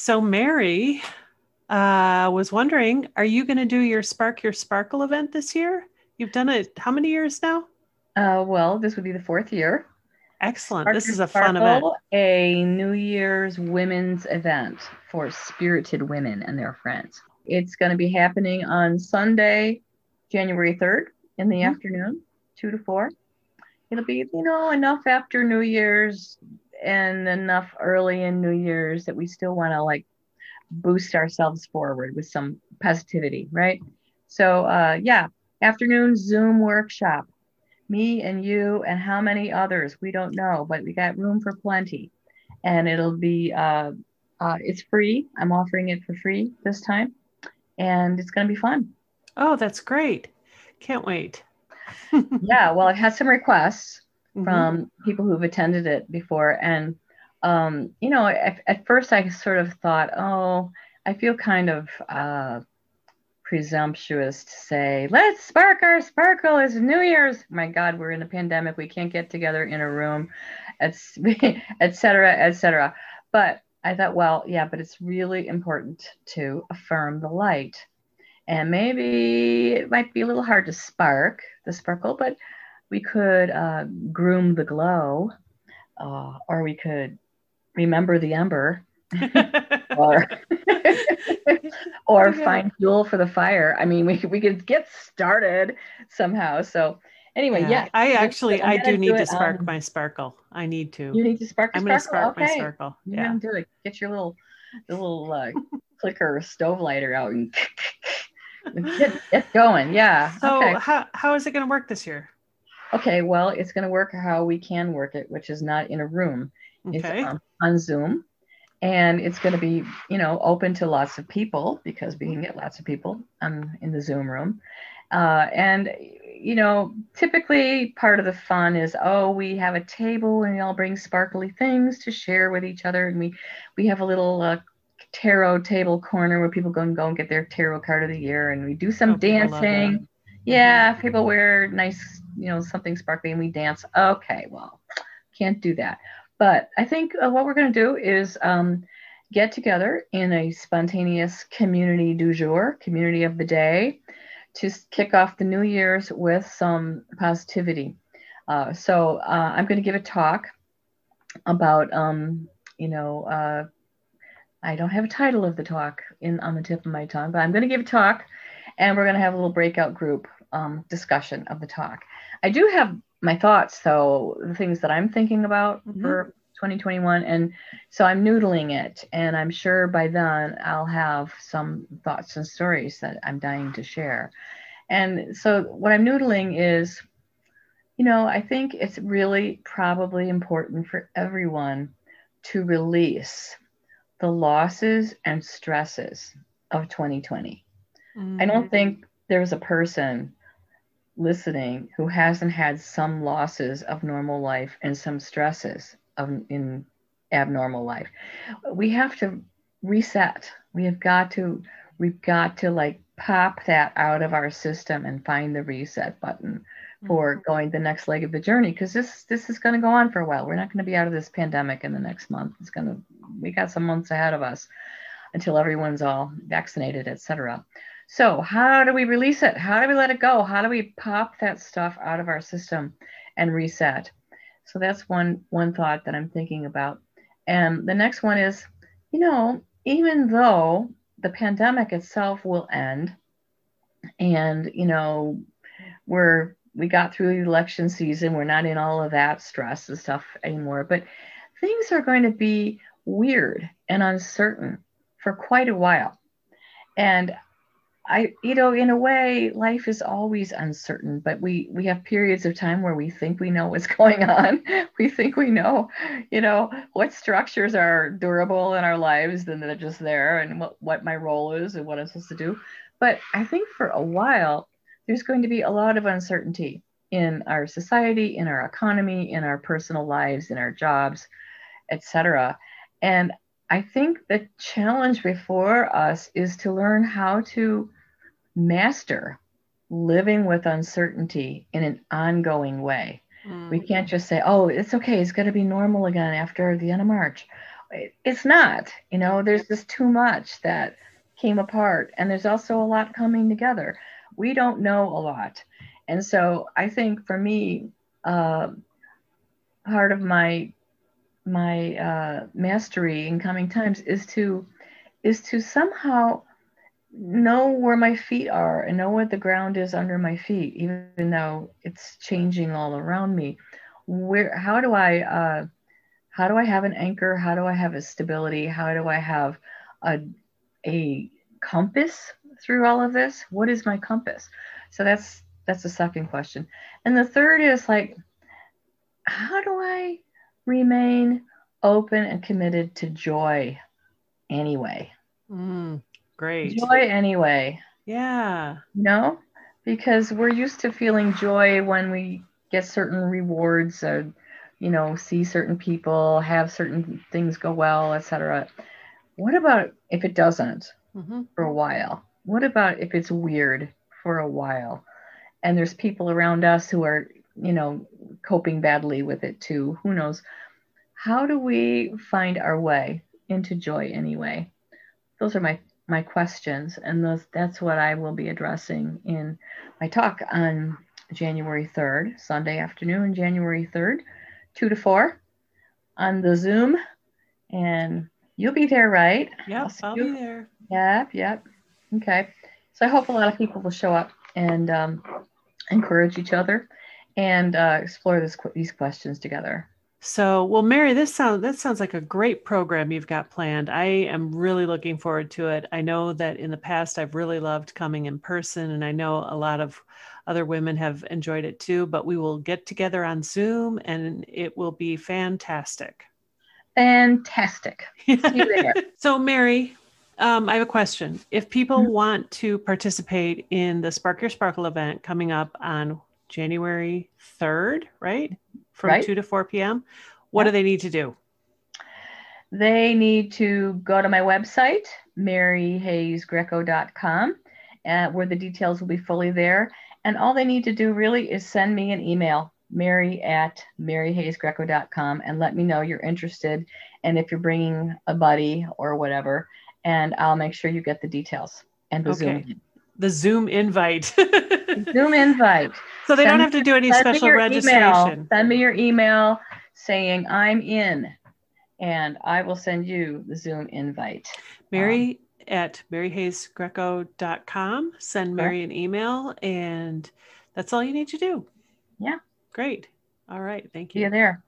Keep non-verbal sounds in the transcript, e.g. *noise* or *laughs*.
So, Mary uh, was wondering, are you going to do your Spark Your Sparkle event this year? You've done it how many years now? Uh, well, this would be the fourth year. Excellent. Spark this is a fun event. A New Year's women's event for spirited women and their friends. It's going to be happening on Sunday, January 3rd in the Mhm. afternoon, 2 to 4. It'll be, you know, enough after New Year's and enough early in New Year's that we still want to like boost ourselves forward with some positivity, right? So, uh, yeah, afternoon Zoom workshop. Me and you and how many others we don't know, but we got room for plenty, and it'll be uh, uh, it's free. I'm offering it for free this time, and it's going to be fun. Oh, that's great. Can't wait. *laughs* yeah, well, I've had some requests Mhm. from people who've attended it before, and um, you know, at, at first I sort of thought, oh, I feel kind of uh, presumptuous to say, let's spark our sparkle. It's New Year's. My God, we're in a pandemic. We can't get together in a room, et, *laughs* et cetera, et cetera. But I thought, well, yeah, but it's really important to affirm the light. And maybe it might be a little hard to spark the sparkle, but we could uh, groom the glow, uh, or we could remember the ember, *laughs* or or Yeah. find fuel for the fire. I mean, we could- we could get started somehow. So anyway, yeah, I actually, I do need to it spark on- my sparkle. I need to. You need to spark. I'm going to spark my sparkle. Yeah, Yeah. do it. Get your little, the little uh, *laughs* clicker stove lighter out and *laughs* get, get going. Yeah. So, okay. how, how is it going to work this year? Okay. Well, it's going to work how we can work it, which is not in a room. It's um, on Zoom, and it's going to be, you know, open to lots of people because we can get lots of people um, in the Zoom room. Uh, and you know, typically part of the fun is, oh, we have a table and we all bring sparkly things to share with each other, and we we have a little uh, tarot table corner where people go and go and get their tarot card of the year, and we do some Oh, people love that. dancing. Yeah, people wear nice, you know, something sparkly, and we dance. Okay, well, can't do that. But I think uh, what we're going to do is um, get together in a spontaneous community du jour, community of the day, to kick off the New Year's with some positivity. Uh, so uh, I'm going to give a talk about, um, you know, uh, I don't have a title of the talk in on the tip of my tongue, but I'm going to give a talk, and we're going to have a little breakout group um, discussion of the talk. I do have my thoughts, though, the things that I'm thinking about Mhm. for 2021, and so I'm noodling it, and I'm sure by then I'll have some thoughts and stories that I'm dying to share. And so what I'm noodling is, you know, I think it's really probably important for everyone to release the losses and stresses of 2020. I don't mm. think there's a person listening who hasn't had some losses of normal life and some stresses of in abnormal life. We have to reset. We have got to we've got to like pop that out of our system and find the reset button for mm. going the next leg of the journey because this this is going to go on for a while. We're not going to be out of this pandemic in the next month. It's going to we got some months ahead of us until everyone's all vaccinated, etc. So, how do we release it? How do we let it go? How do we pop that stuff out of our system and reset? So that's one one thought that I'm thinking about. And the next one is, you know, even though the pandemic itself will end and, you know, we're we got through the election season, we're not in all of that stress and stuff anymore, but things are going to be weird and uncertain for quite a while. And I, you know, in a way, life is always uncertain, but we we have periods of time where we think we know what's *laughs* going on. We think we know, you know, what structures are durable in our lives and they're just there and what, what my role is and what I'm supposed to do. But I think for a while, there's going to be a lot of uncertainty in our society, in our economy, in our personal lives, in our jobs, etc. And I think the challenge before us is to learn how to master living with uncertainty in an ongoing way. Mm. We can't just say, oh, it's okay, it's going to be normal again after the end of March. it's not. You know, there's just too much that came apart, and there's also a lot coming together. We don't know a lot, and so I think for me, uh, part of my my uh, mastery in coming times is to is to somehow know where my feet are and know what the ground is under my feet, even though it's changing all around me. Where how do I uh, how do I have an anchor? How do I have a stability? How do I have a a compass through all of this? What is my compass? So that's that's the second question. And the third is like, how do I remain open and committed to joy anyway? Mm, great. Joy anyway. Yeah. No, because we're used to feeling joy when we get certain rewards or, you know, see certain people, have certain things go well, etc. What about if it doesn't mm-hmm. for a while? What about if it's weird for a while? And there's people around us who are, you know, coping badly with it too. Who knows? How do we find our way into joy anyway? Those are my my questions, and those that's what I will be addressing in my talk on January 3rd, Sunday afternoon, January 3rd, 2 to 4 on the Zoom. And you'll be there, right? Yep, I'll, I'll be there. Yep, yep. Okay. So I hope a lot of people will show up and um, encourage each other and uh, explore this, these questions together. So, well, Mary, this sounds that sounds like a great program you've got planned. I am really looking forward to it. I know that in the past I've really loved coming in person, and I know a lot of other women have enjoyed it too. But we will get together on Zoom, and it will be fantastic. Fantastic. *laughs* so, Mary, um, I have a question. If people mm-hmm. want to participate in the Spark Your Sparkle event coming up on January 3rd, right? From right. 2 to 4 p.m. What do they need to do? They need to go to my website, maryhayesgreco.com, uh, where the details will be fully there. And all they need to do really is send me an email, mary at maryhayesgreco.com, and let me know you're interested and if you're bringing a buddy or whatever. And I'll make sure you get the details and the okay. Zoom. The Zoom invite. Zoom invite. *laughs* So they send don't have to do any special registration. Email. Send me your email saying I'm in, and I will send you the Zoom invite. Mary um, at maryhayesgreco.com. Send Mary an email, and that's all you need to do. Yeah. Great. All right. Thank you. See you there.